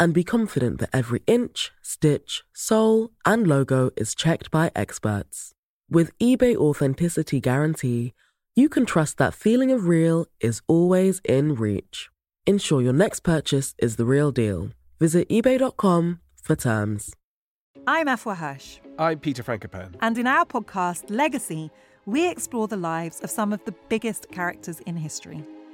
and be confident that every inch, stitch, sole, and logo is checked by experts. With eBay Authenticity Guarantee, you can trust that feeling of real is always in reach. Ensure your next purchase is the real deal. Visit eBay.com for terms. I'm Afua Hirsch, I'm Peter Frankopan. and in our podcast, Legacy, we explore the lives of some of the biggest characters in history.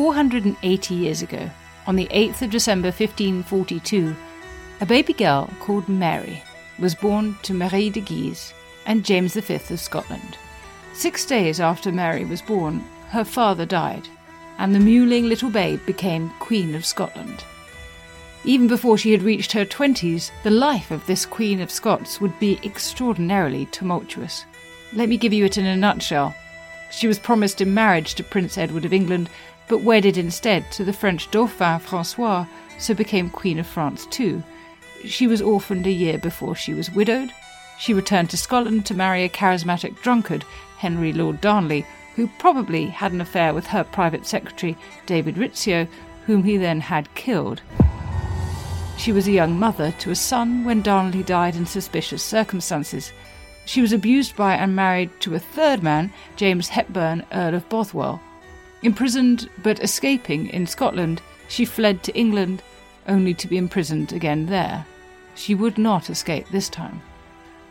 Four hundred and eighty years ago, on the 8th of December 1542, a baby girl called Mary was born to Marie de Guise and James V of Scotland. Six days after Mary was born, her father died, and the mewling little babe became Queen of Scotland. Even before she had reached her twenties, the life of this Queen of Scots would be extraordinarily tumultuous. Let me give you it in a nutshell. She was promised in marriage to Prince Edward of England, but wedded instead to the French Dauphin Francois, so became Queen of France too. She was orphaned a year before she was widowed. She returned to Scotland to marry a charismatic drunkard, Henry Lord Darnley, who probably had an affair with her private secretary, David Rizzio, whom he then had killed. She was a young mother to a son when Darnley died in suspicious circumstances. She was abused by and married to a third man, James Hepburn, Earl of Bothwell. Imprisoned but escaping in Scotland, she fled to England, only to be imprisoned again there. She would not escape this time.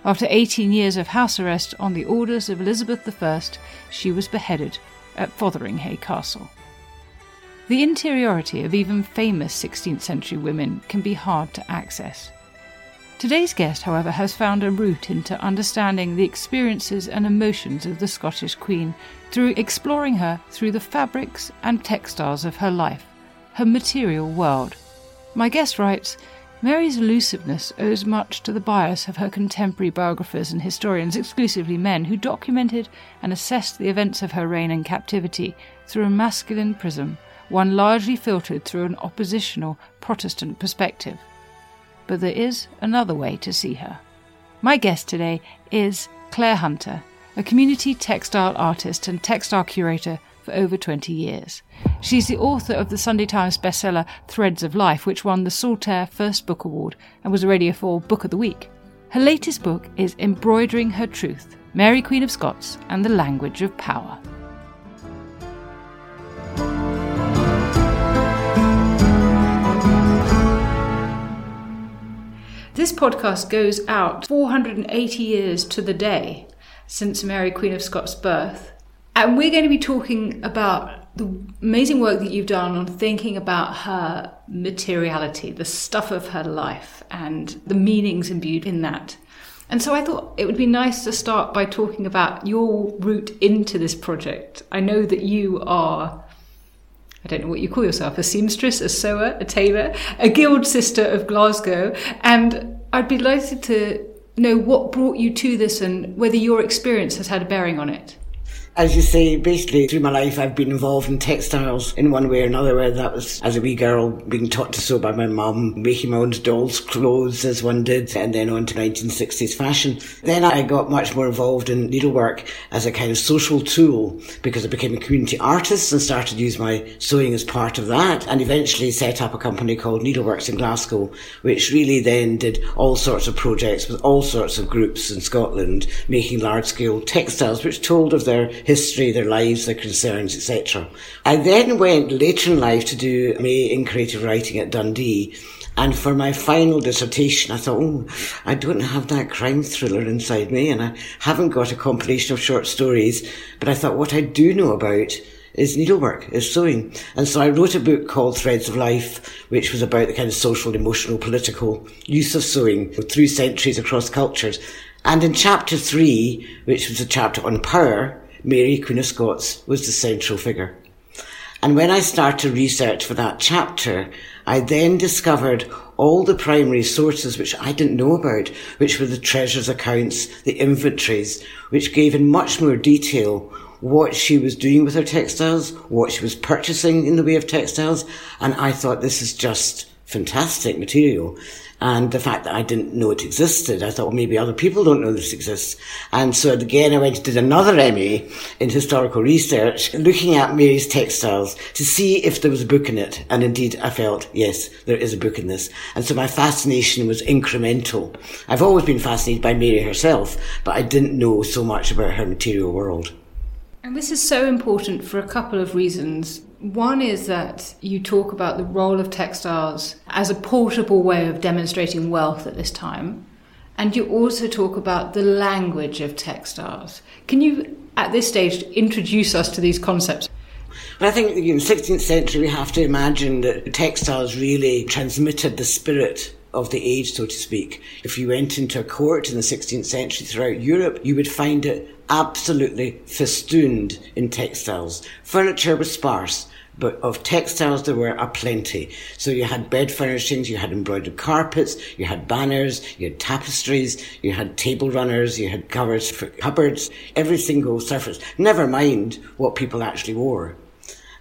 After 18 years of house arrest on the orders of Elizabeth I, she was beheaded at Fotheringhay Castle. The interiority of even famous 16th century women can be hard to access. Today's guest, however, has found a route into understanding the experiences and emotions of the Scottish Queen through exploring her through the fabrics and textiles of her life, her material world. My guest writes Mary's elusiveness owes much to the bias of her contemporary biographers and historians, exclusively men, who documented and assessed the events of her reign and captivity through a masculine prism, one largely filtered through an oppositional Protestant perspective. But there is another way to see her. My guest today is Clare Hunter, a community textile artist and textile curator for over 20 years. She's the author of the Sunday Times bestseller Threads of Life, which won the Saltire First Book Award and was a Radio 4 Book of the Week. Her latest book is Embroidering Her Truth Mary, Queen of Scots, and the Language of Power. This podcast goes out 480 years to the day since Mary, Queen of Scots' birth. And we're going to be talking about the amazing work that you've done on thinking about her materiality, the stuff of her life, and the meanings imbued in that. And so I thought it would be nice to start by talking about your route into this project. I know that you are, I don't know what you call yourself, a seamstress, a sewer, a tailor, a guild sister of Glasgow. And I'd be delighted to know what brought you to this and whether your experience has had a bearing on it. As you say, basically through my life, I've been involved in textiles in one way or another, whether that was as a wee girl being taught to sew by my mum, making my own doll's clothes as one did, and then on to 1960s fashion. Then I got much more involved in needlework as a kind of social tool because I became a community artist and started to use my sewing as part of that, and eventually set up a company called Needleworks in Glasgow, which really then did all sorts of projects with all sorts of groups in Scotland, making large scale textiles, which told of their history, their lives, their concerns, etc. I then went later in life to do MA in creative writing at Dundee. And for my final dissertation, I thought, oh, I don't have that crime thriller inside me, and I haven't got a compilation of short stories. But I thought, what I do know about is needlework, is sewing. And so I wrote a book called Threads of Life, which was about the kind of social, emotional, political use of sewing through centuries across cultures. And in chapter three, which was a chapter on power, Mary, Queen of Scots, was the central figure. And when I started research for that chapter, I then discovered all the primary sources which I didn't know about, which were the treasurer's accounts, the inventories, which gave in much more detail what she was doing with her textiles, what she was purchasing in the way of textiles. And I thought this is just fantastic material. And the fact that I didn't know it existed, I thought, well, maybe other people don't know this exists. And so again, I went and did another MA in historical research, looking at Mary's textiles to see if there was a book in it. And indeed, I felt, yes, there is a book in this. And so my fascination was incremental. I've always been fascinated by Mary herself, but I didn't know so much about her material world. And this is so important for a couple of reasons. One is that you talk about the role of textiles as a portable way of demonstrating wealth at this time. And you also talk about the language of textiles. Can you, at this stage, introduce us to these concepts? I think in the 16th century, we have to imagine that textiles really transmitted the spirit of the age, so to speak. If you went into a court in the 16th century throughout Europe, you would find it absolutely festooned in textiles. Furniture was sparse, but of textiles there were aplenty. So you had bed furnishings, you had embroidered carpets, you had banners, you had tapestries, you had table runners, you had covers for cupboards, every single surface. Never mind what people actually wore.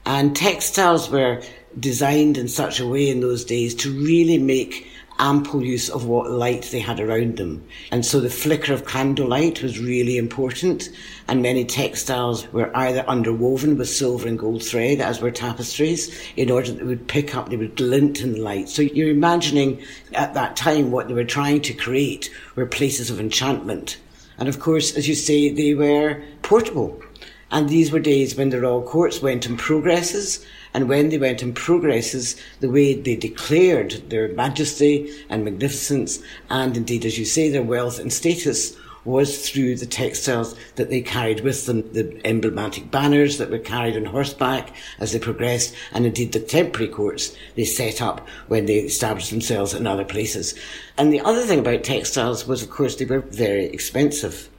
And textiles were designed in such a way in those days to really make ample use of what light they had around them. And so the flicker of candlelight was really important. And many textiles were either underwoven with silver and gold thread, as were tapestries, in order that they would pick up, they would glint in the light. So you're imagining at that time what they were trying to create were places of enchantment. And of course, as you say, they were portable. And these were days when the royal courts went in progresses and when they went in progresses, the way they declared their majesty and magnificence, and indeed, as you say, their wealth and status, was through the textiles that they carried with them, the emblematic banners that were carried on horseback as they progressed, and indeed the temporary courts they set up when they established themselves in other places. And the other thing about textiles was, of course, they were very expensive.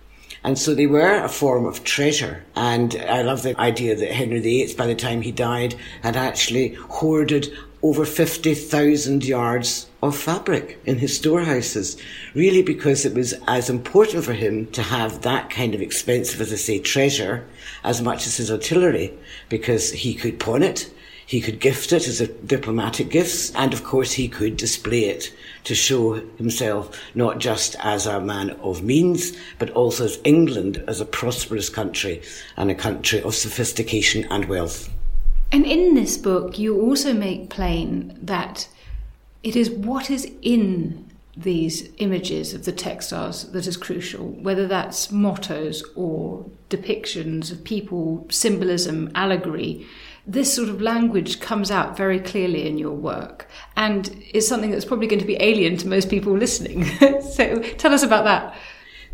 And so they were a form of treasure. And I love the idea that Henry VIII, by the time he died, had actually hoarded over 50,000 yards of fabric in his storehouses, really because it was as important for him to have that kind of expensive, as I say, treasure as much as his artillery, because he could pawn it, he could gift it as a diplomatic gifts, and of course he could display it to show himself not just as a man of means, but also as England as a prosperous country and a country of sophistication and wealth. And in this book, you also make plain that it is what is in these images of the textiles that is crucial, whether that's mottos or depictions of people, symbolism, allegory this sort of language comes out very clearly in your work and is something that's probably going to be alien to most people listening. so tell us about that.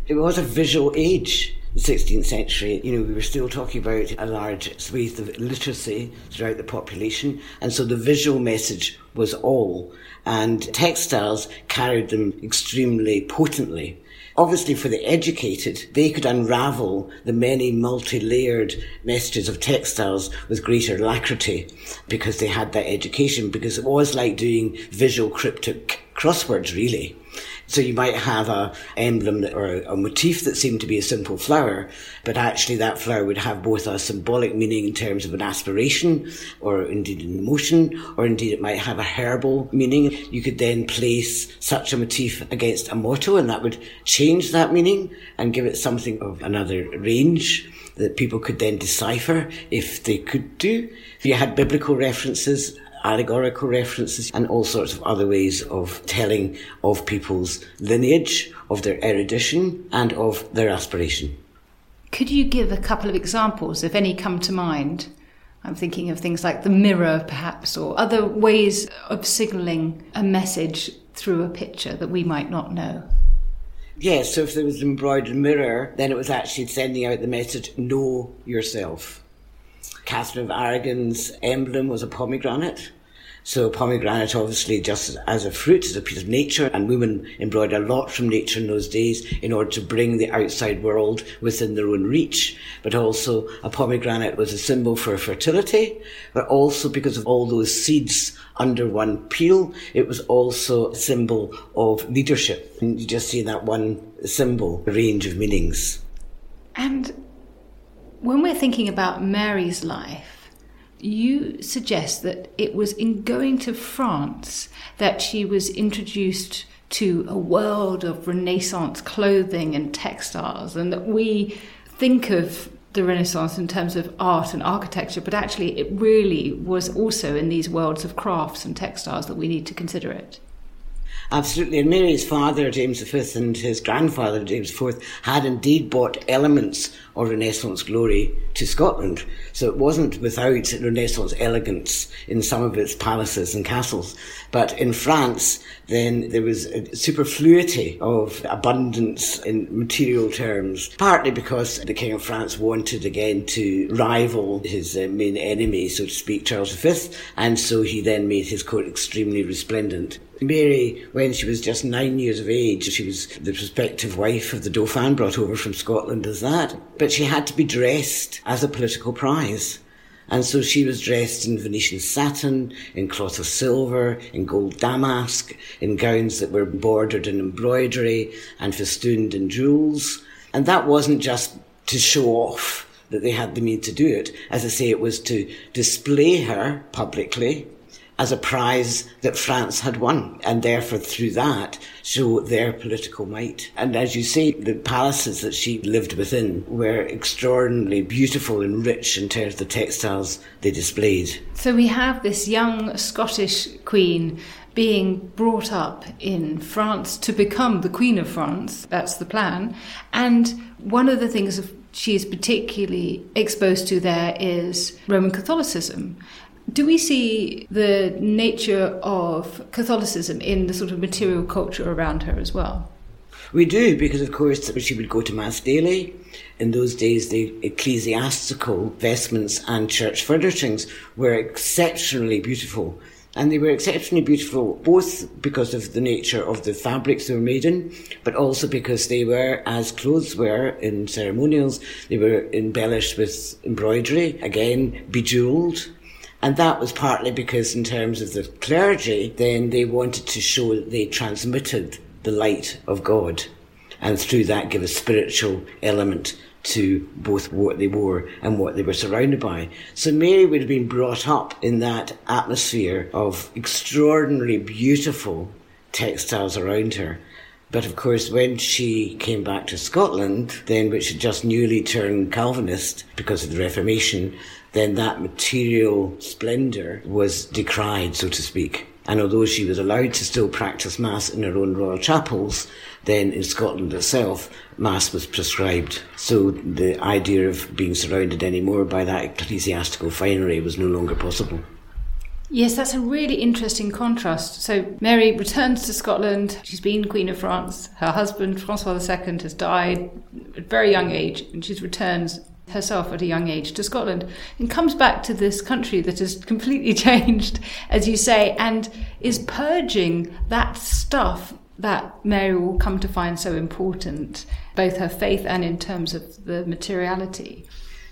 It was a visual age, the 16th century. You know, we were still talking about a large swathe of literacy throughout the population, and so the visual message was all. And textiles carried them extremely potently. Obviously, for the educated, they could unravel the many multi-layered messages of textiles with greater alacrity because they had that education, because it was like doing visual cryptic crosswords, really. So you might have a emblem or a motif that seemed to be a simple flower, but actually that flower would have both a symbolic meaning in terms of an aspiration or indeed an emotion, or indeed it might have a herbal meaning. You could then place such a motif against a motto and that would change that meaning and give it something of another range that people could then decipher if they could do. If you had biblical references, allegorical references, and all sorts of other ways of telling of people's lineage, of their erudition, and of their aspiration. Could you give a couple of examples, if any come to mind? I'm thinking of things like the mirror, perhaps, or other ways of signalling a message through a picture that we might not know. Yes, so if there was an embroidered mirror, then it was actually sending out the message, know yourself. Catherine of Aragon's emblem was a pomegranate. So pomegranate, obviously, just as a fruit, is a piece of nature, and women embroidered a lot from nature in those days in order to bring the outside world within their own reach. But also, a pomegranate was a symbol for fertility, but also because of all those seeds under one peel, it was also a symbol of leadership. And you just see that one symbol, a range of meanings. And when we're thinking about Mary's life, you suggest that it was in going to France that she was introduced to a world of Renaissance clothing and textiles, and that we think of the Renaissance in terms of art and architecture, but actually it really was also in these worlds of crafts and textiles that we need to consider it. Absolutely. And Mary's father, James V, and his grandfather, James IV, had indeed brought elements of Renaissance glory to Scotland. So it wasn't without Renaissance elegance in some of its palaces and castles. But in France, then there was a superfluity of abundance in material terms, partly because the King of France wanted again to rival his uh, main enemy, so to speak, Charles V, and so he then made his court extremely resplendent. Mary, when she was just nine years of age, she was the prospective wife of the Dauphin brought over from Scotland as that. But she had to be dressed as a political prize. And so she was dressed in Venetian satin, in cloth of silver, in gold damask, in gowns that were bordered in embroidery and festooned in jewels. And that wasn't just to show off that they had the means to do it. As I say, it was to display her publicly as a prize that France had won, and therefore through that show their political might. And as you say, the palaces that she lived within were extraordinarily beautiful and rich in terms of the textiles they displayed. So we have this young Scottish queen being brought up in France to become the Queen of France. That's the plan. And one of the things she is particularly exposed to there is Roman Catholicism. Do we see the nature of Catholicism in the sort of material culture around her as well? We do, because of course she would go to Mass daily. In those days, the ecclesiastical vestments and church furnishings were exceptionally beautiful. And they were exceptionally beautiful both because of the nature of the fabrics they were made in, but also because they were, as clothes were in ceremonials, they were embellished with embroidery, again, bejeweled, and that was partly because, in terms of the clergy, then they wanted to show that they transmitted the light of God and through that give a spiritual element to both what they wore and what they were surrounded by. So Mary would have been brought up in that atmosphere of extraordinarily beautiful textiles around her. But of course, when she came back to Scotland, then which had just newly turned Calvinist because of the Reformation, then that material splendour was decried, so to speak. And although she was allowed to still practice Mass in her own royal chapels, then in Scotland itself, Mass was prescribed. So the idea of being surrounded anymore by that ecclesiastical finery was no longer possible. Yes, that's a really interesting contrast. So Mary returns to Scotland. She's been Queen of France. Her husband, Francois II, has died at a very young age, and she returns herself at a young age to Scotland and comes back to this country that has completely changed, as you say, and is purging that stuff that Mary will come to find so important, both her faith and in terms of the materiality.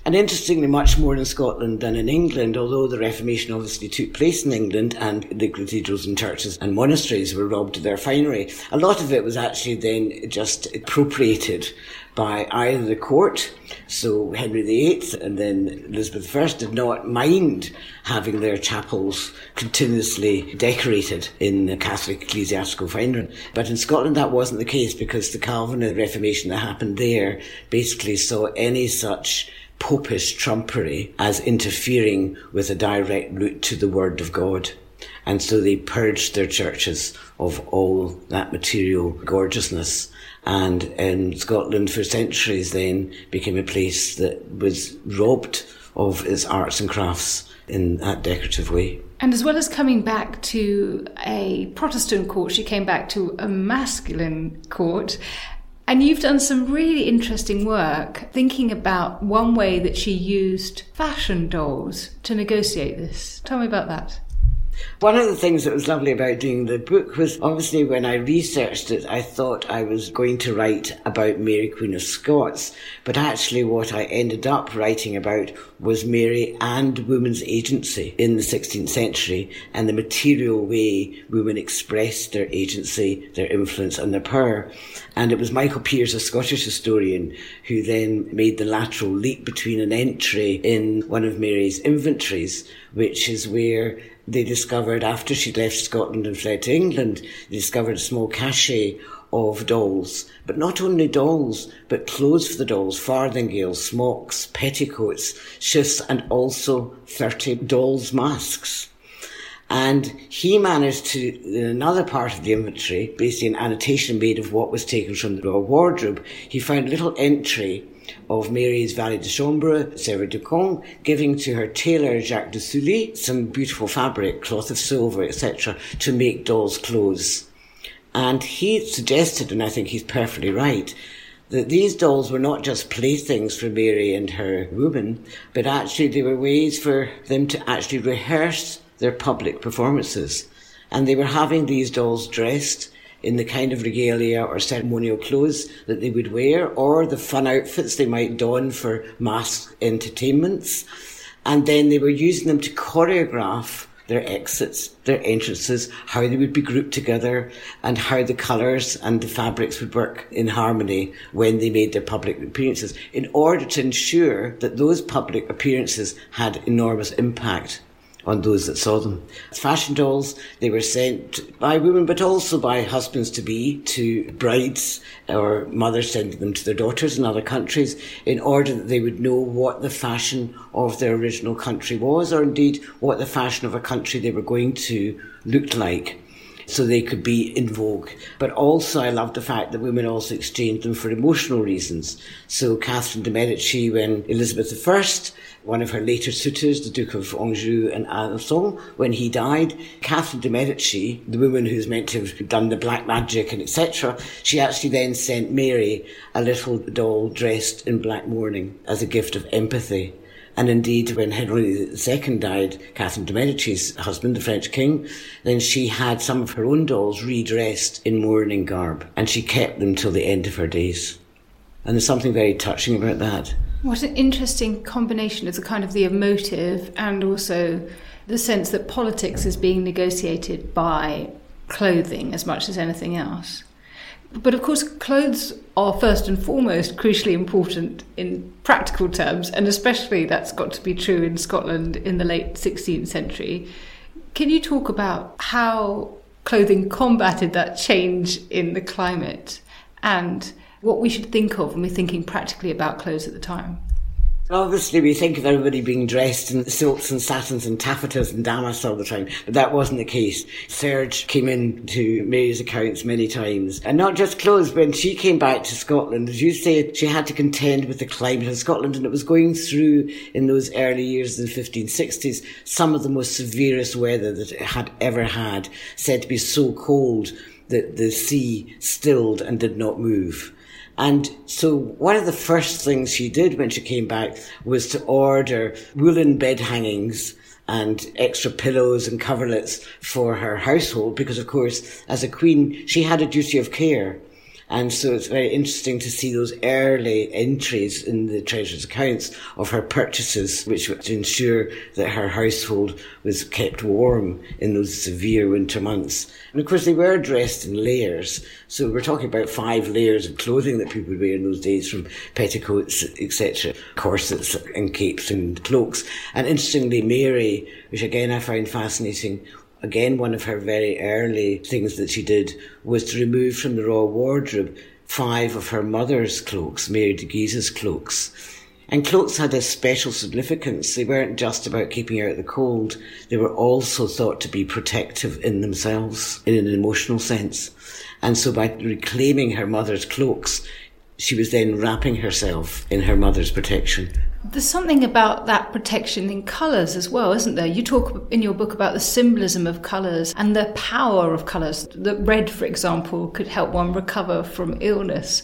And interestingly, much more in Scotland than in England, although the Reformation obviously took place in England and the cathedrals and churches and monasteries were robbed of their finery. A lot of it was actually then just appropriated by either the court, so Henry VIII and then Elizabeth I did not mind having their chapels continuously decorated in the Catholic ecclesiastical finery. But in Scotland that wasn't the case because the Calvinist Reformation that happened there basically saw any such popish trumpery as interfering with a direct route to the Word of God. And so they purged their churches of all that material gorgeousness. And in Scotland for centuries then became a place that was robbed of its arts and crafts in that decorative way. And as well as coming back to a Protestant court, she came back to a masculine court. And you've done some really interesting work thinking about one way that she used fashion dolls to negotiate this. Tell me about that. One of the things that was lovely about doing the book was obviously when I researched it, I thought I was going to write about Mary Queen of Scots, but actually what I ended up writing about was Mary and women's agency in the 16th century and the material way women expressed their agency, their influence and their power. And it was Michael Pearce, a Scottish historian, who then made the lateral leap between an entry in one of Mary's inventories, which is where they discovered after she'd left Scotland and fled to England, they discovered a small cache of dolls, but not only dolls, but clothes for the dolls, farthingales, smocks, petticoats, shifts, and also 30 dolls' masks. And he managed to, in another part of the inventory, basically an annotation made of what was taken from the wardrobe, he found a little entry of Mary's valet de chambre, Servais de Condé, giving to her tailor Jacques de Sully some beautiful fabric, cloth of silver, etc., to make dolls' clothes. And he suggested, and I think he's perfectly right, that these dolls were not just playthings for Mary and her woman, but actually they were ways for them to actually rehearse their public performances. And they were having these dolls dressed in the kind of regalia or ceremonial clothes that they would wear or the fun outfits they might don for mass entertainments. And then they were using them to choreograph their exits, their entrances, how they would be grouped together, and how the colours and the fabrics would work in harmony when they made their public appearances, in order to ensure that those public appearances had enormous impact on those that saw them. Fashion dolls, they were sent by women, but also by husbands to be to brides or mothers sending them to their daughters in other countries in order that they would know what the fashion of their original country was, or indeed what the fashion of a country they were going to looked like so they could be in vogue. But also, I love the fact that women also exchanged them for emotional reasons. So, Catherine de Medici, when Elizabeth I one of her later suitors, the Duke of Anjou and Alençon, when he died, Catherine de Medici, the woman who's meant to have done the black magic and etc., she actually then sent Mary a little doll dressed in black mourning as a gift of empathy. And indeed, when Henry II died, Catherine de Medici's husband, the French king, then she had some of her own dolls redressed in mourning garb, and she kept them till the end of her days. And there's something very touching about that. What an interesting combination of the kind of the emotive and also the sense that politics is being negotiated by clothing as much as anything else. But of course, clothes are first and foremost crucially important in practical terms, and especially that's got to be true in Scotland in the late 16th century. Can you talk about how clothing combated that change in the climate and what we should think of when we're thinking practically about clothes at the time. Obviously, we think of everybody being dressed in silks and satins and taffetas and damask all the time, but that wasn't the case. Serge came in to Mary's accounts many times, and not just clothes. When she came back to Scotland, as you say, she had to contend with the climate of Scotland, and it was going through in those early years in the 1560s some of the most severest weather that it had ever had, said to be so cold that the sea stilled and did not move. And so one of the first things she did when she came back was to order woolen bed hangings and extra pillows and coverlets for her household because of course as a queen she had a duty of care And so it's very interesting to see those early entries in the treasurer's accounts of her purchases, which would ensure that her household was kept warm in those severe winter months. And of course, they were dressed in layers. So we're talking about five layers of clothing that people would wear in those days, from petticoats, etc., corsets and capes and cloaks. And interestingly, Mary, which again I find fascinating, again, one of her very early things that she did was to remove from the royal wardrobe five of her mother's cloaks, Mary de Guise's cloaks. And cloaks had a special significance. They weren't just about keeping out the cold, they were also thought to be protective in themselves, in an emotional sense. And so by reclaiming her mother's cloaks, she was then wrapping herself in her mother's protection. There's something about that protection in colours as well, isn't there? You talk in your book about the symbolism of colours and the power of colours. That red, for example, could help one recover from illness.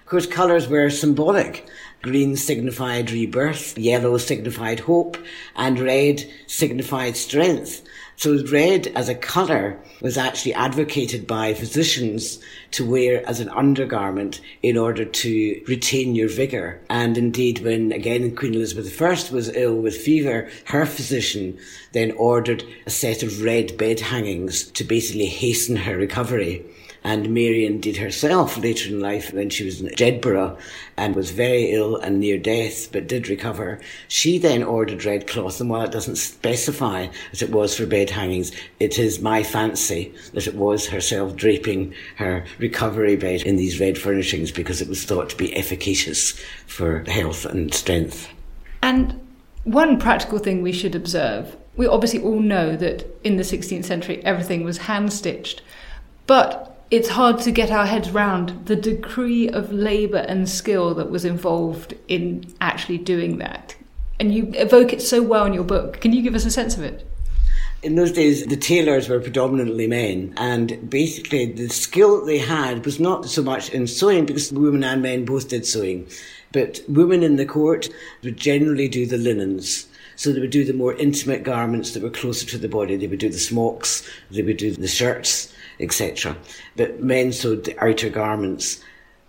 Of course, colours were symbolic. Green signified rebirth, yellow signified hope, and red signified strength. So red as a colour was actually advocated by physicians to wear as an undergarment in order to retain your vigour. And indeed, when again Queen Elizabeth I was ill with fever, her physician then ordered a set of red bed hangings to basically hasten her recovery. And Marian did herself later in life when she was in Jedburgh and was very ill and near death, but did recover. She then ordered red cloth, and while it doesn't specify that it was for bed hangings, it is my fancy that it was herself draping her recovery bed in these red furnishings because it was thought to be efficacious for health and strength. And one practical thing we should observe we obviously all know that in the 16th century everything was hand stitched, but it's hard to get our heads around the degree of labour and skill that was involved in actually doing that. And you evoke it so well in your book. Can you give us a sense of it? In those days, the tailors were predominantly men, and basically the skill they had was not so much in sewing, because women and men both did sewing, but women in the court would generally do the linens. So they would do the more intimate garments that were closer to the body. They would do the smocks, they would do the shirts, etc. But men sewed the outer garments.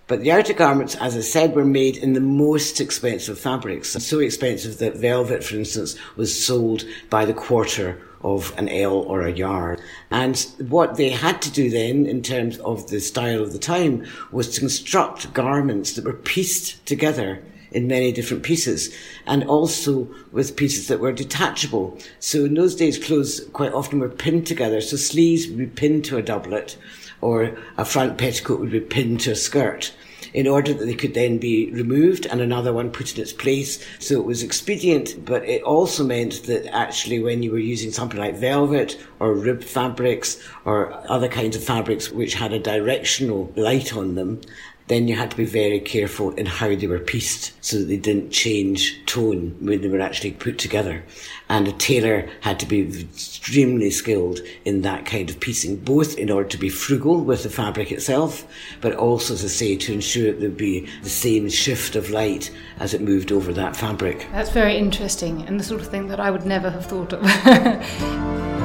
But the outer garments, as I said, were made in the most expensive fabrics. So expensive that velvet, for instance, was sold by the quarter of an ell or a yard. And what they had to do then, in terms of the style of the time, was to construct garments that were pieced together in many different pieces and also with pieces that were detachable. So in those days, clothes quite often were pinned together. So sleeves would be pinned to a doublet or a front petticoat would be pinned to a skirt in order that they could then be removed and another one put in its place. So it was expedient, but it also meant that actually when you were using something like velvet or rib fabrics or other kinds of fabrics which had a directional light on them, then you had to be very careful in how they were pieced so that they didn't change tone when they were actually put together. And a tailor had to be extremely skilled in that kind of piecing, both in order to be frugal with the fabric itself, but also, I say, to ensure that there would be the same shift of light as it moved over that fabric. That's very interesting and the sort of thing that I would never have thought of.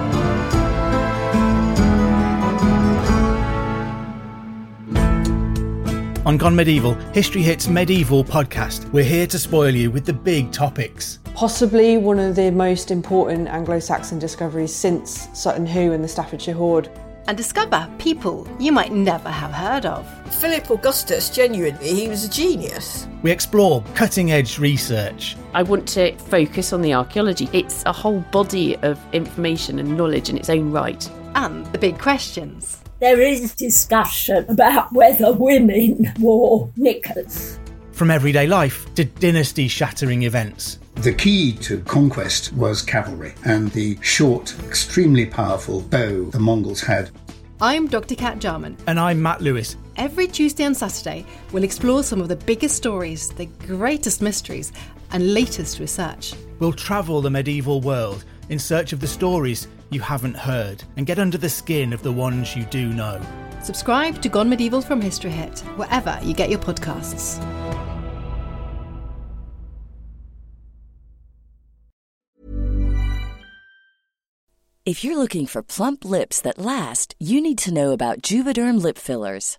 On Gone Medieval, History Hits Medieval podcast, we're here to spoil you with the big topics. Possibly one of the most important Anglo Saxon discoveries since Sutton Hoo and the Staffordshire Hoard. And discover people you might never have heard of. Philip Augustus, genuinely, he was a genius. We explore cutting edge research. I want to focus on the archaeology. It's a whole body of information and knowledge in its own right. And the big questions there is discussion about whether women wore knickers. From everyday life to dynasty shattering events. The key to conquest was cavalry and the short, extremely powerful bow the Mongols had. I'm Dr. Kat Jarman. And I'm Matt Lewis. Every Tuesday and Saturday, we'll explore some of the biggest stories, the greatest mysteries, and latest research. We'll travel the medieval world in search of the stories you haven't heard and get under the skin of the ones you do know. Subscribe to Gone Medieval from History Hit, wherever you get your podcasts. If you're looking for plump lips that last, you need to know about Juvederm lip fillers.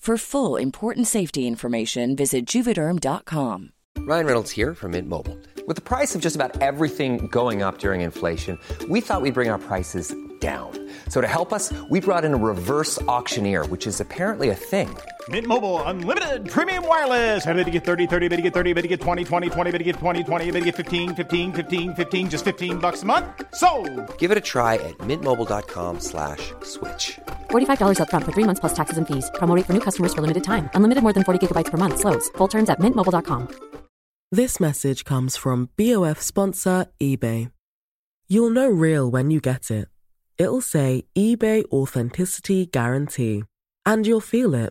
For full important safety information, visit juvederm.com. Ryan Reynolds here from Mint Mobile. With the price of just about everything going up during inflation, we thought we'd bring our prices down. So to help us, we brought in a reverse auctioneer, which is apparently a thing. Mint Mobile unlimited premium wireless. Ready to get 30, 30, bit to get 30, bit to get 20, 20, 20, bit to get 20, 20, bit to get 15, 15, 15, 15 just 15 bucks a month. So, Give it a try at mintmobile.com/switch. slash $45 up front for 3 months plus taxes and fees. Promo rate for new customers for limited time. Unlimited more than 40 gigabytes per month slows. Full terms at mintmobile.com. This message comes from BOF sponsor eBay. You'll know real when you get it. It'll say eBay Authenticity Guarantee. And you'll feel it.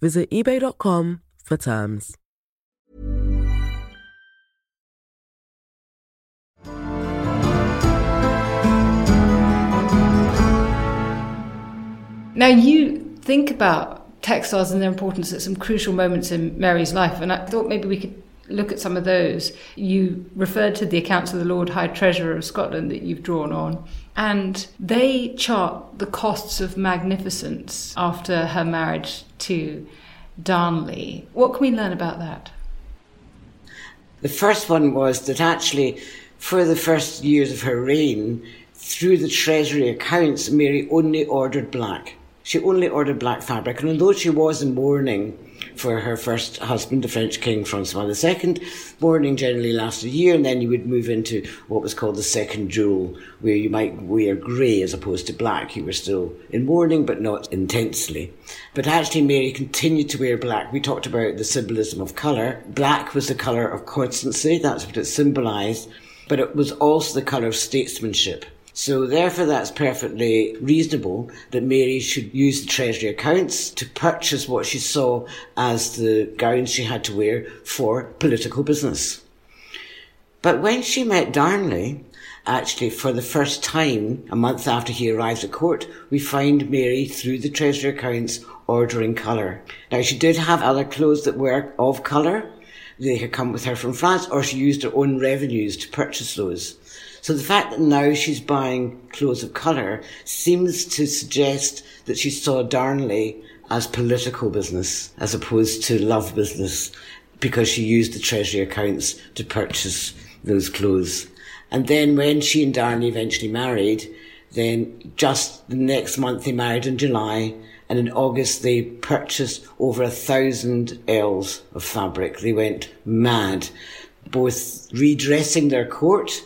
Visit eBay.com for terms. Now, you think about textiles and their importance at some crucial moments in Mary's life, and I thought maybe we could look at some of those. You referred to the accounts of the Lord High Treasurer of Scotland that you've drawn on, and they chart the costs of magnificence after her marriage to Darnley. What can we learn about that? The first one was that actually, for the first years of her reign, through the Treasury accounts, Mary only ordered black. She only ordered black fabric, and although she was in mourning for her first husband, the French King Francois II, mourning generally lasted a year, and then you would move into what was called the second deuil, where you might wear grey as opposed to black. You were still in mourning, but not intensely. But actually, Mary continued to wear black. We talked about the symbolism of colour. Black was the colour of constancy, that's what it symbolised, but it was also the colour of statesmanship. So therefore that's perfectly reasonable that Mary should use the treasury accounts to purchase what she saw as the gowns she had to wear for political business. But when she met Darnley, actually for the first time, a month after he arrived at court, we find Mary through the treasury accounts ordering colour. Now she did have other clothes that were of colour. They had come with her from France or she used her own revenues to purchase those. So the fact that now she's buying clothes of colour seems to suggest that she saw Darnley as political business as opposed to love business because she used the treasury accounts to purchase those clothes. And then when she and Darnley eventually married, then just the next month they married in July and in August they purchased over a thousand ells of fabric. They went mad, both redressing their court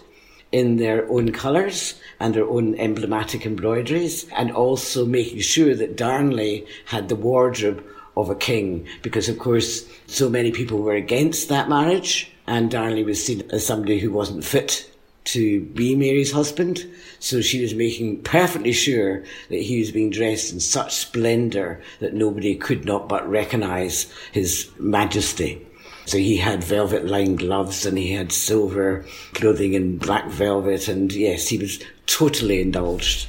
in their own colours and their own emblematic embroideries, and also making sure that Darnley had the wardrobe of a king, because of course so many people were against that marriage, and Darnley was seen as somebody who wasn't fit to be Mary's husband. So she was making perfectly sure that he was being dressed in such splendour that nobody could not but recognise his majesty. So he had velvet lined gloves and he had silver clothing in black velvet. And yes, he was totally indulged.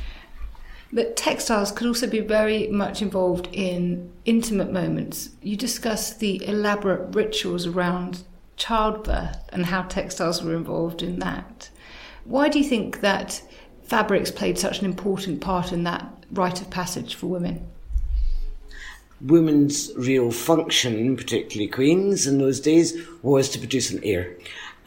But textiles could also be very much involved in intimate moments. You discuss the elaborate rituals around childbirth and how textiles were involved in that. Why do you think that fabrics played such an important part in that rite of passage for women? Women's real function, particularly queens in those days, was to produce an heir.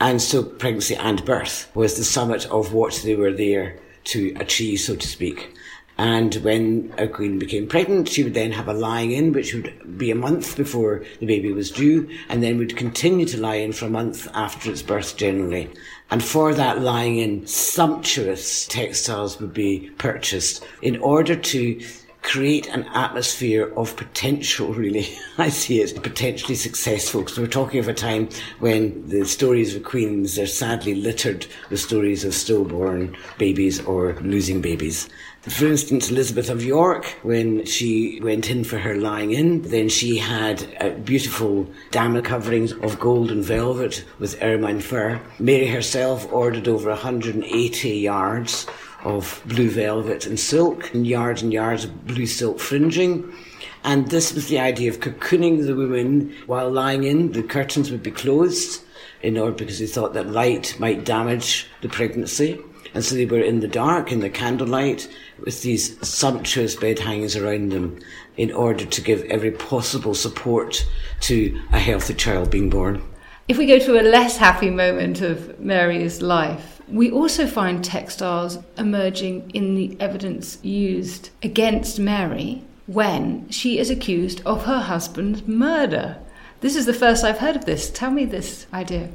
And so pregnancy and birth was the summit of what they were there to achieve, so to speak. And when a queen became pregnant, she would then have a lying in, which would be a month before the baby was due, and then would continue to lie in for a month after its birth generally. And for that lying in, sumptuous textiles would be purchased in order to create an atmosphere of potential, really. I see it potentially successful because we're talking of a time when the stories of queens are sadly littered with stories of stillborn babies or losing babies. For instance, Elizabeth of York, when she went in for her lying in, then she had uh, beautiful damask coverings of gold and velvet with ermine fur. Mary herself ordered over 180 yards of blue velvet and silk, and yards and yards of blue silk fringing. And this was the idea of cocooning the woman while lying in. The curtains would be closed in order because they thought that light might damage the pregnancy. And so they were in the dark, in the candlelight, with these sumptuous bed hangings around them in order to give every possible support to a healthy child being born. If we go to a less happy moment of Mary's life, we also find textiles emerging in the evidence used against Mary when she is accused of her husband's murder. This is the first I've heard of this. Tell me this idea.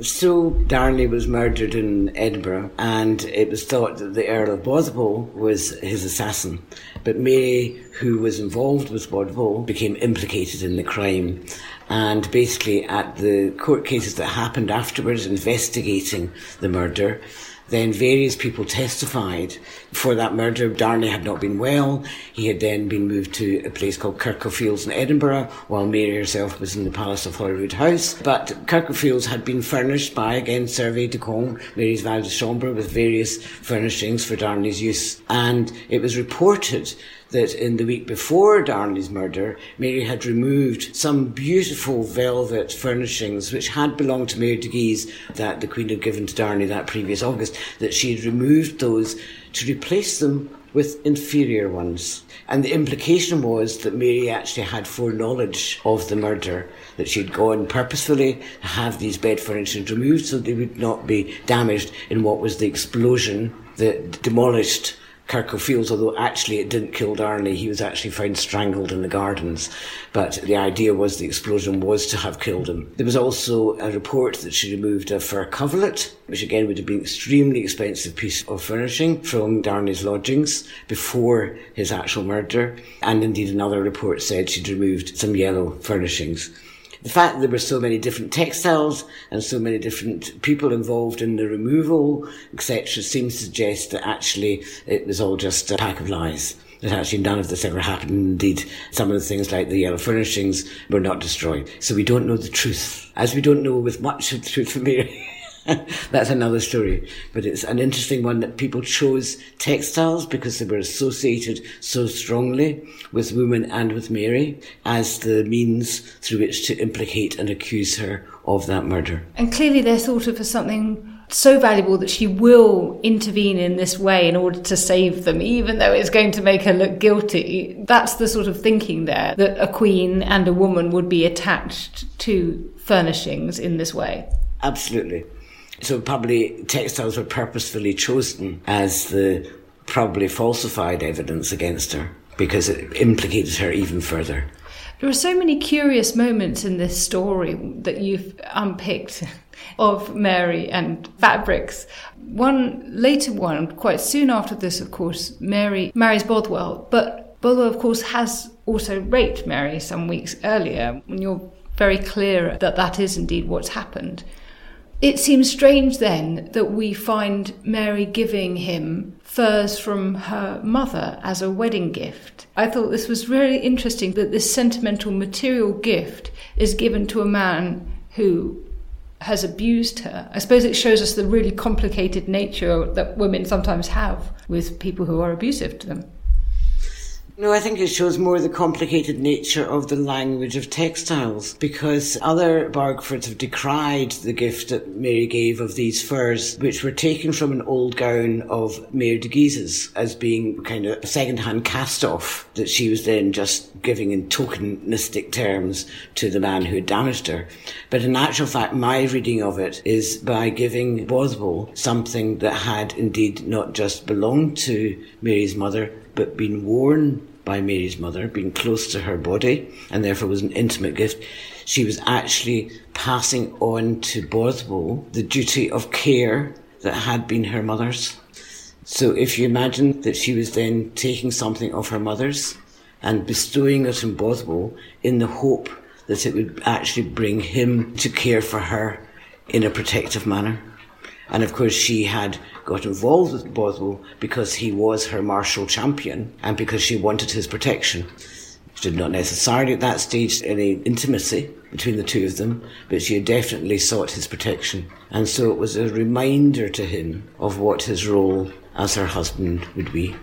So Darnley was murdered in Edinburgh, and it was thought that the Earl of Bothwell was his assassin. But Mary, who was involved with Bothwell, became implicated in the crime. And basically, at the court cases that happened afterwards, investigating the murder, then various people testified for that murder. Darnley had not been well. He had then been moved to a place called Kirklefields in Edinburgh, while Mary herself was in the Palace of Holyrood House. But Kirklefields had been furnished by, again, Servais de Condé, Mary's valet de chambre, with various furnishings for Darnley's use. And it was reported that in the week before Darnley's murder, Mary had removed some beautiful velvet furnishings which had belonged to Mary de Guise that the Queen had given to Darnley that previous August, that she had removed those to replace them with inferior ones. And the implication was that Mary actually had foreknowledge of the murder, that she'd gone purposefully to have these bed furnishings removed so they would not be damaged in what was the explosion that demolished Kirklefields, although actually it didn't kill Darnley. He was actually found strangled in the gardens. But the idea was the explosion was to have killed him. There was also a report that she removed a fur coverlet, which again would have been an extremely expensive piece of furnishing from Darnley's lodgings before his actual murder. And indeed another report said she'd removed some yellow furnishings the fact that there were so many different textiles and so many different people involved in the removal, etc., seems to suggest that actually it was all just a pack of lies. That actually none of this ever happened. Indeed, some of the things like the yellow furnishings were not destroyed. So we don't know the truth. As we don't know with much of the truth from Mary. That's another story. But it's an interesting one that people chose textiles because they were associated so strongly with women and with Mary as the means through which to implicate and accuse her of that murder. And clearly they're thought of as something so valuable that she will intervene in this way in order to save them, even though it's going to make her look guilty. That's the sort of thinking there that a queen and a woman would be attached to furnishings in this way. Absolutely. So probably textiles were purposefully chosen as the probably falsified evidence against her because it implicated her even further. There are so many curious moments in this story that you've unpicked of Mary and fabrics. One later one, quite soon after this, of course, Mary marries Bothwell, but Bothwell, of course, has also raped Mary some weeks earlier. And you're very clear that that is indeed what's happened. It seems strange then that we find Mary giving him furs from her mother as a wedding gift. I thought this was really interesting that this sentimental material gift is given to a man who has abused her. I suppose it shows us the really complicated nature that women sometimes have with people who are abusive to them. No, I think it shows more the complicated nature of the language of textiles because other Bargfords have decried the gift that Mary gave of these furs, which were taken from an old gown of Mary de Guise's as being kind of a second-hand cast-off that she was then just giving in tokenistic terms to the man who had damaged her. But in actual fact, my reading of it is by giving Bothwell something that had indeed not just belonged to Mary's mother, but been worn by Mary's mother, being close to her body, and therefore was an intimate gift. She was actually passing on to Bothwell the duty of care that had been her mother's. So if you imagine that she was then taking something of her mother's and bestowing it on Bothwell in the hope that it would actually bring him to care for her in a protective manner. And of course, she had got involved with Bothwell because he was her martial champion and because she wanted his protection. She did not necessarily at that stage any intimacy between the two of them, but she had definitely sought his protection. And so it was a reminder to him of what his role as her husband would be.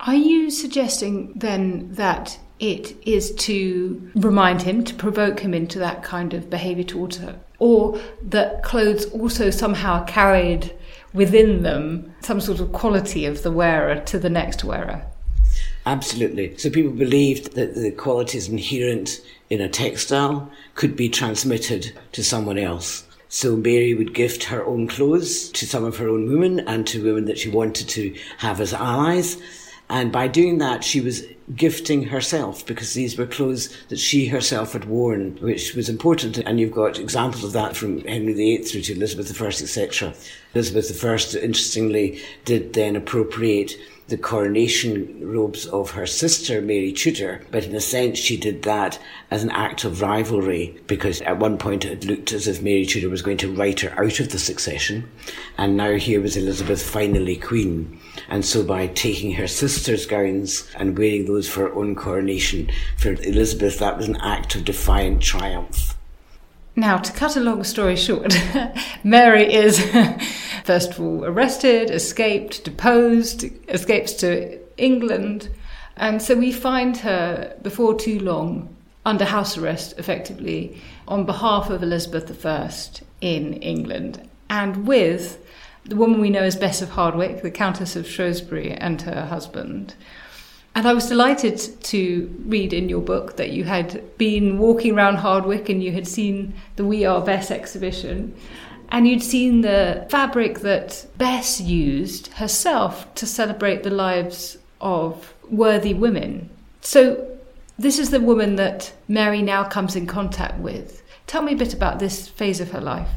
Are you suggesting then that it is to remind him, to provoke him into that kind of behaviour towards her? Or that clothes also somehow carried within them some sort of quality of the wearer to the next wearer? Absolutely. So people believed that the qualities inherent in a textile could be transmitted to someone else. So Mary would gift her own clothes to some of her own women and to women that she wanted to have as allies. And by doing that, she was gifting herself because these were clothes that she herself had worn, which was important. And you've got examples of that from Henry VIII through to Elizabeth I, etc. Elizabeth I, interestingly, did then appropriate the coronation robes of her sister, Mary Tudor, but in a sense she did that as an act of rivalry because at one point it looked as if Mary Tudor was going to write her out of the succession, and now here was Elizabeth finally queen. And so by taking her sister's gowns and wearing those for her own coronation, for Elizabeth that was an act of defiant triumph. Now, to cut a long story short, Mary is first of all arrested, escaped, deposed, escapes to England, and so we find her before too long under house arrest, effectively, on behalf of Elizabeth I in England, and with the woman we know as Bess of Hardwick, the Countess of Shrewsbury, and her husband. And I was delighted to read in your book that you had been walking around Hardwick and you had seen the We Are Bess exhibition. And you'd seen the fabric that Bess used herself to celebrate the lives of worthy women. So, this is the woman that Mary now comes in contact with. Tell me a bit about this phase of her life.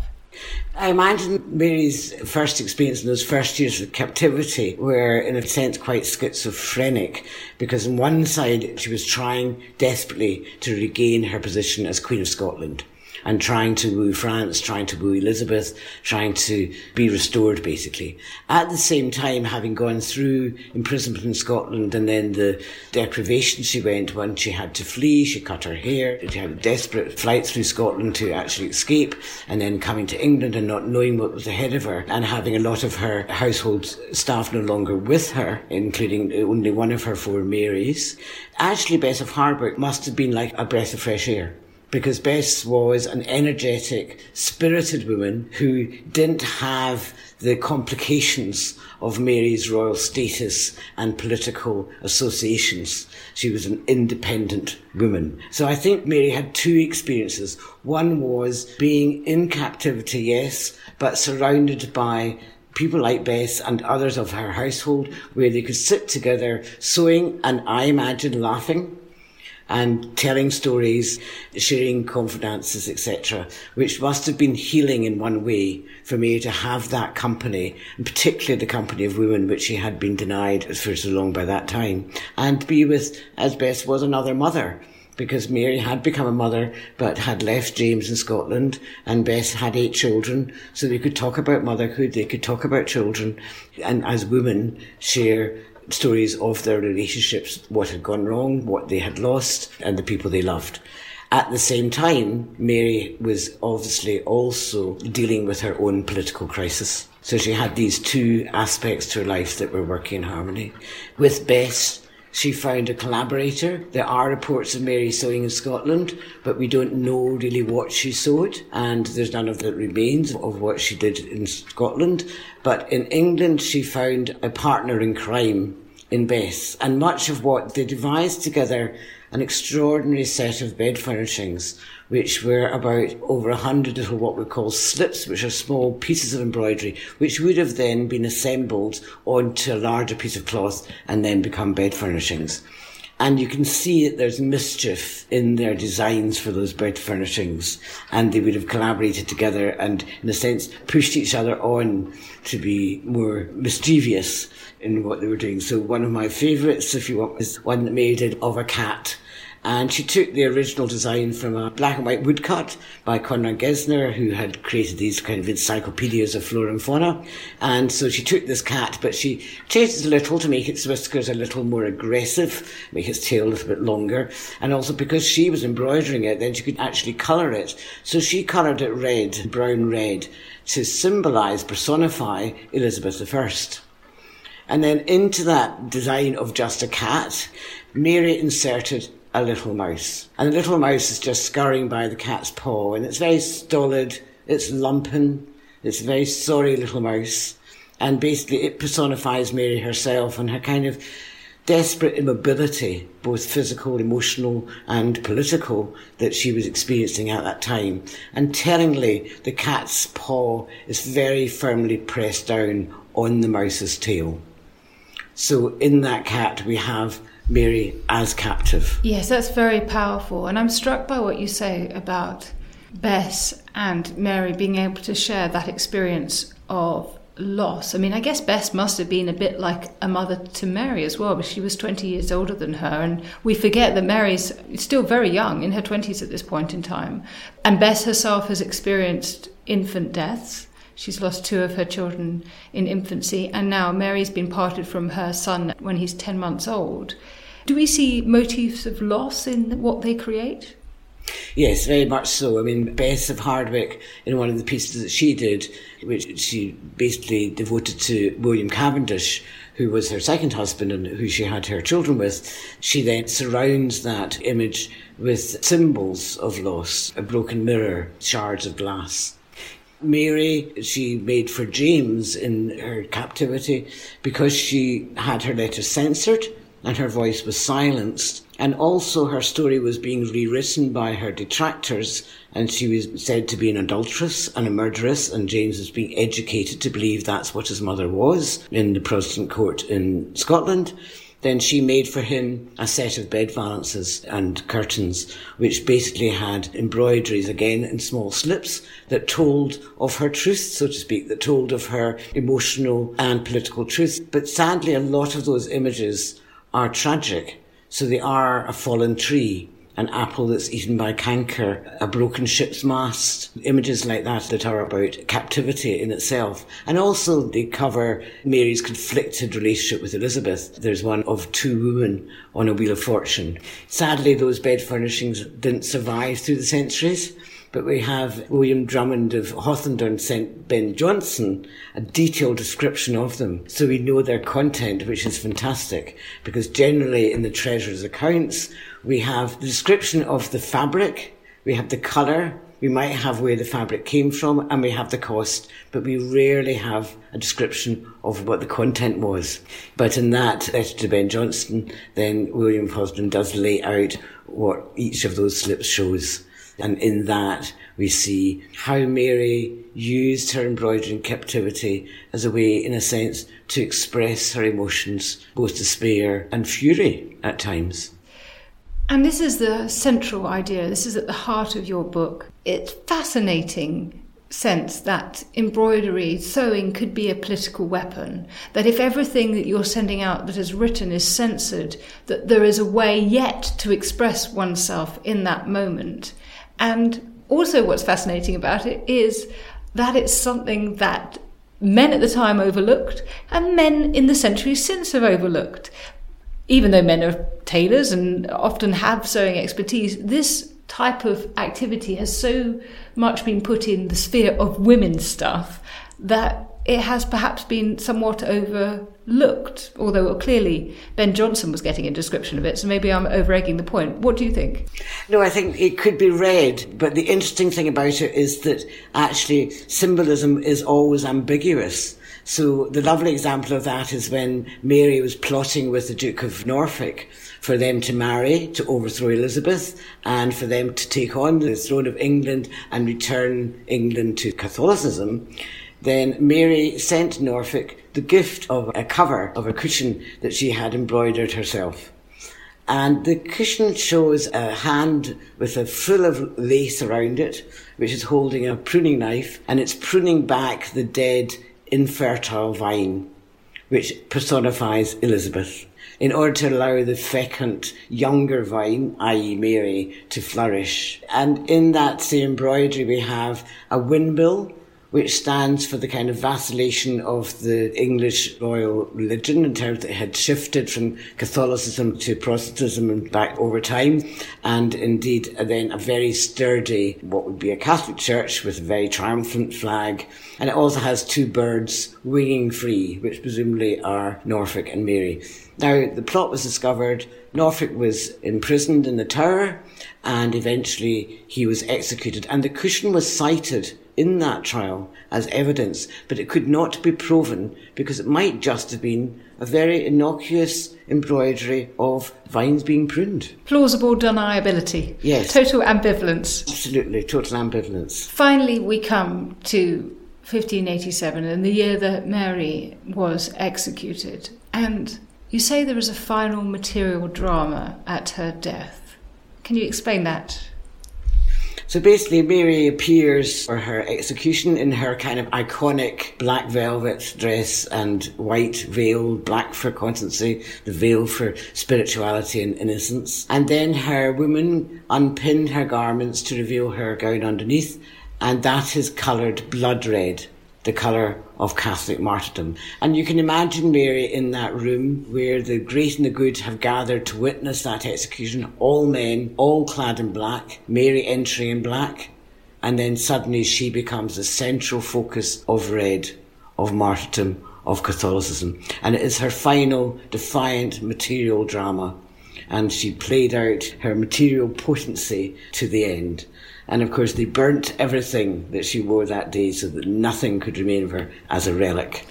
I imagine Mary's first experience in those first years of captivity were, in a sense, quite schizophrenic because, on one side, she was trying desperately to regain her position as Queen of Scotland and trying to woo France, trying to woo Elizabeth, trying to be restored basically. At the same time, having gone through imprisonment in Scotland and then the deprivation she went when she had to flee, she cut her hair, she had a desperate flight through Scotland to actually escape and then coming to England and not knowing what was ahead of her and having a lot of her household staff no longer with her, including only one of her four Marys. Actually, Bess of Hardwick must have been like a breath of fresh air because Bess was an energetic, spirited woman who didn't have the complications of Mary's royal status and political associations. She was an independent woman. So I think Mary had two experiences. One was being in captivity, yes, but surrounded by people like Bess and others of her household where they could sit together sewing and I imagine laughing and telling stories, sharing confidences, etc., which must have been healing in one way for me to have that company, and particularly the company of women, which she had been denied as for so long by that time, and be with, as Bess was, another mother. Because Mary had become a mother, but had left James in Scotland, and Bess had eight children, so they could talk about motherhood, they could talk about children, and as women share stories of their relationships, what had gone wrong, what they had lost, and the people they loved. At the same time, Mary was obviously also dealing with her own political crisis. So she had these two aspects to her life that were working in harmony. With Bess, she found a collaborator. There are reports of Mary sewing in Scotland, but we don't know really what she sewed, and there's none of the remains of what she did in Scotland. But in England, she found a partner in crime in Bess, and much of what they devised together an extraordinary set of bed furnishings, which were about over a hundred little what we call slips, which are small pieces of embroidery, which would have then been assembled onto a larger piece of cloth and then become bed furnishings. And you can see that there's mischief in their designs for those bed furnishings. And they would have collaborated together and, in a sense, pushed each other on to be more mischievous in what they were doing. So one of my favourites, if you want, is one that made of a cat. And she took the original design from a black and white woodcut by Conrad Gesner, who had created these kind of encyclopedias of flora and fauna. And so she took this cat, but she changed it a little to make its whiskers a little more aggressive, make its tail a little bit longer. And also because she was embroidering it, then she could actually colour it. So she coloured it red, brown red, to symbolise, personify Elizabeth I. And then into that design of just a cat, Mary inserted a little mouse. And the little mouse is just scurrying by the cat's paw, and it's very stolid, it's lumpen, it's a very sorry little mouse. And basically, it personifies Mary herself and her kind of desperate immobility, both physical, emotional, and political, that she was experiencing at that time. And tellingly, the cat's paw is very firmly pressed down on the mouse's tail. So in that cat, we have Mary as captive. Yes, that's very powerful. And I'm struck by what you say about Bess and Mary being able to share that experience of loss. I mean, I guess Bess must have been a bit like a mother to Mary as well, but she was 20 years older than her. And we forget that Mary's still very young, in her 20s at this point in time. And Bess herself has experienced infant deaths. She's lost two of her children in infancy, and now Mary's been parted from her son when he's 10 months old. Do we see motifs of loss in what they create? Yes, very much so. I mean, Bess of Hardwick, in one of the pieces that she did, which she basically devoted to William Cavendish, who was her second husband and who she had her children with, she then surrounds that image with symbols of loss, a broken mirror, shards of glass. Mary, she made for James in her captivity because she had her letters censored and her voice was silenced. And also her story was being rewritten by her detractors and she was said to be an adulteress and a murderess and James was being educated to believe that's what his mother was in the Protestant court in Scotland. Then she made for him a set of bed valances and curtains, which basically had embroideries again in small slips that told of her truth, so to speak, that told of her emotional and political truth. But sadly, a lot of those images are tragic. So they are a fallen tree, an apple that's eaten by canker, a broken ship's mast, images like that that are about captivity in itself. And also they cover Mary's conflicted relationship with Elizabeth. There's one of two women on a wheel of fortune. Sadly, those bed furnishings didn't survive through the centuries. But we have William Drummond of Hawthornden sent Ben Jonson a detailed description of them. So we know their content, which is fantastic because generally in the treasurer's accounts, we have the description of the fabric, we have the colour, we might have where the fabric came from and we have the cost, but we rarely have a description of what the content was. But in that letter to Ben Jonson, then William Hawthornden does lay out what each of those slips shows. And in that, we see how Mary used her embroidery in captivity as a way, in a sense, to express her emotions, both despair and fury at times. And this is the central idea. This is at the heart of your book. It's fascinating sense that embroidery, sewing could be a political weapon. That if everything that you're sending out that is written is censored, that there is a way yet to express oneself in that moment. And also, what's fascinating about it is that it's something that men at the time overlooked and men in the centuries since have overlooked. Even though men are tailors and often have sewing expertise, this type of activity has so much been put in the sphere of women's stuff that it has perhaps been somewhat overlooked, although clearly Ben Jonson was getting a description of it, so maybe I'm over egging the point. What do you think? No, I think it could be read, but the interesting thing about it is that actually symbolism is always ambiguous. So the lovely example of that is when Mary was plotting with the Duke of Norfolk for them to marry, to overthrow Elizabeth, and for them to take on the throne of England and return England to Catholicism. Then Mary sent Norfolk the gift of a cover of a cushion that she had embroidered herself. And the cushion shows a hand with a frill of lace around it, which is holding a pruning knife, and it's pruning back the dead infertile vine, which personifies Elizabeth, in order to allow the fecund younger vine, i.e., Mary, to flourish. And in that same embroidery, we have a windmill which stands for the kind of vacillation of the English royal religion in terms that it had shifted from Catholicism to Protestantism and back over time. And indeed, uh, then a very sturdy, what would be a Catholic church with a very triumphant flag. And it also has two birds winging free, which presumably are Norfolk and Mary. Now, the plot was discovered. Norfolk was imprisoned in the tower and eventually he was executed. And the cushion was cited in that trial as evidence, but it could not be proven because it might just have been a very innocuous embroidery of vines being pruned. Plausible deniability. Yes. Total ambivalence. Absolutely, total ambivalence. Finally, we come to 1587 and the year that Mary was executed. And you say there is a final material drama at her death. Can you explain that? So basically, Mary appears for her execution in her kind of iconic black velvet dress and white veil, black for constancy, the veil for spirituality and innocence. And then her women unpin her garments to reveal her gown underneath, and that is coloured blood red the colour of Catholic martyrdom. And you can imagine Mary in that room where the great and the good have gathered to witness that execution, all men, all clad in black, Mary entering in black, and then suddenly she becomes the central focus of red, of martyrdom, of Catholicism. And it is her final defiant material drama. And she played out her material potency to the end. And of course, they burnt everything that she wore that day so that nothing could remain of her as a relic.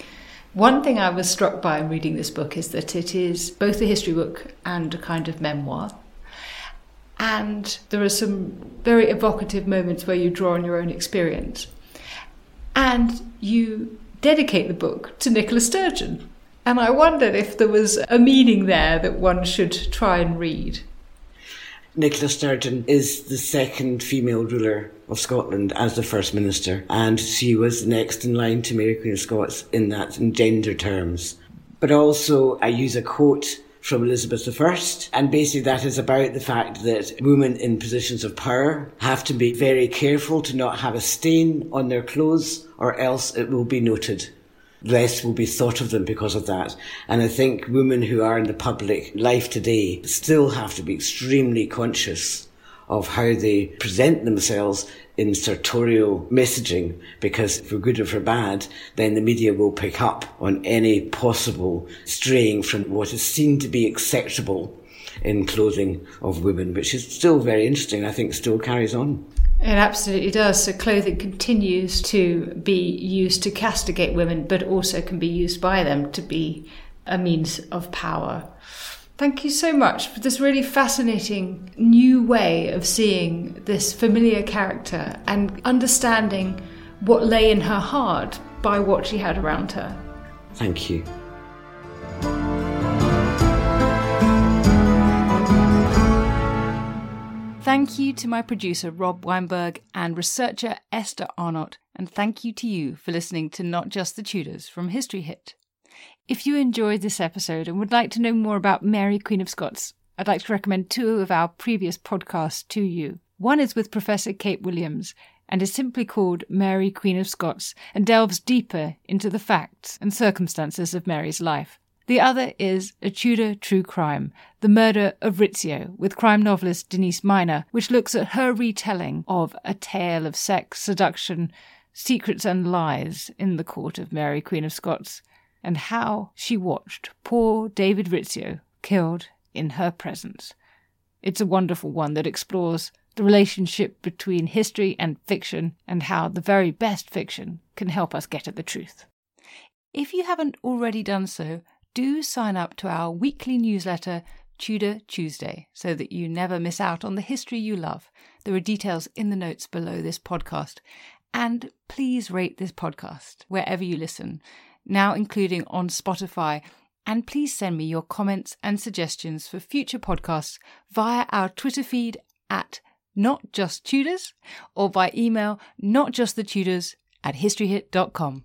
One thing I was struck by in reading this book is that it is both a history book and a kind of memoir. And there are some very evocative moments where you draw on your own experience. And you dedicate the book to Nicola Sturgeon. And I wondered if there was a meaning there that one should try and read. Nicola Sturgeon is the second female ruler of Scotland as the First Minister, and she was next in line to Mary Queen of Scots in that in gender terms. But also, I use a quote from Elizabeth I, and basically that is about the fact that women in positions of power have to be very careful to not have a stain on their clothes, or else it will be noted less will be thought of them because of that. And I think women who are in the public life today still have to be extremely conscious of how they present themselves in sartorial messaging because for good or for bad, then the media will pick up on any possible straying from what is seen to be acceptable in clothing of women, which is still very interesting. I think still carries on. It absolutely does. So clothing continues to be used to castigate women, but also can be used by them to be a means of power. Thank you so much for this really fascinating new way of seeing this familiar character and understanding what lay in her heart by what she had around her. Thank you. Thank you to my producer, Rob Weinberg, and researcher, Esther Arnott. And thank you to you for listening to Not Just the Tudors from History Hit. If you enjoyed this episode and would like to know more about Mary, Queen of Scots, I'd like to recommend two of our previous podcasts to you. One is with Professor Kate Williams and is simply called Mary, Queen of Scots, and delves deeper into the facts and circumstances of Mary's life. The other is a Tudor true crime, The Murder of Rizzio, with crime novelist Denise Mina, which looks at her retelling of a tale of sex, seduction, secrets, and lies in the court of Mary, Queen of Scots, and how she watched poor David Rizzio killed in her presence. It's a wonderful one that explores the relationship between history and fiction and how the very best fiction can help us get at the truth. If you haven't already done so, do sign up to our weekly newsletter, Tudor Tuesday, so that you never miss out on the history you love. There are details in the notes below this podcast. And please rate this podcast wherever you listen, now including on Spotify. And please send me your comments and suggestions for future podcasts via our Twitter feed at not just Tudors or by email notjustthetudors at historyhit.com.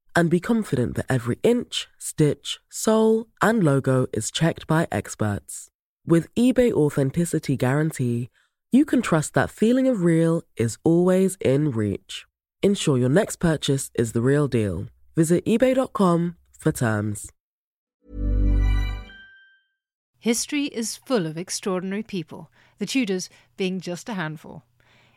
and be confident that every inch, stitch, sole, and logo is checked by experts. With eBay Authenticity Guarantee, you can trust that feeling of real is always in reach. Ensure your next purchase is the real deal. Visit eBay.com for terms. History is full of extraordinary people, the Tudors being just a handful.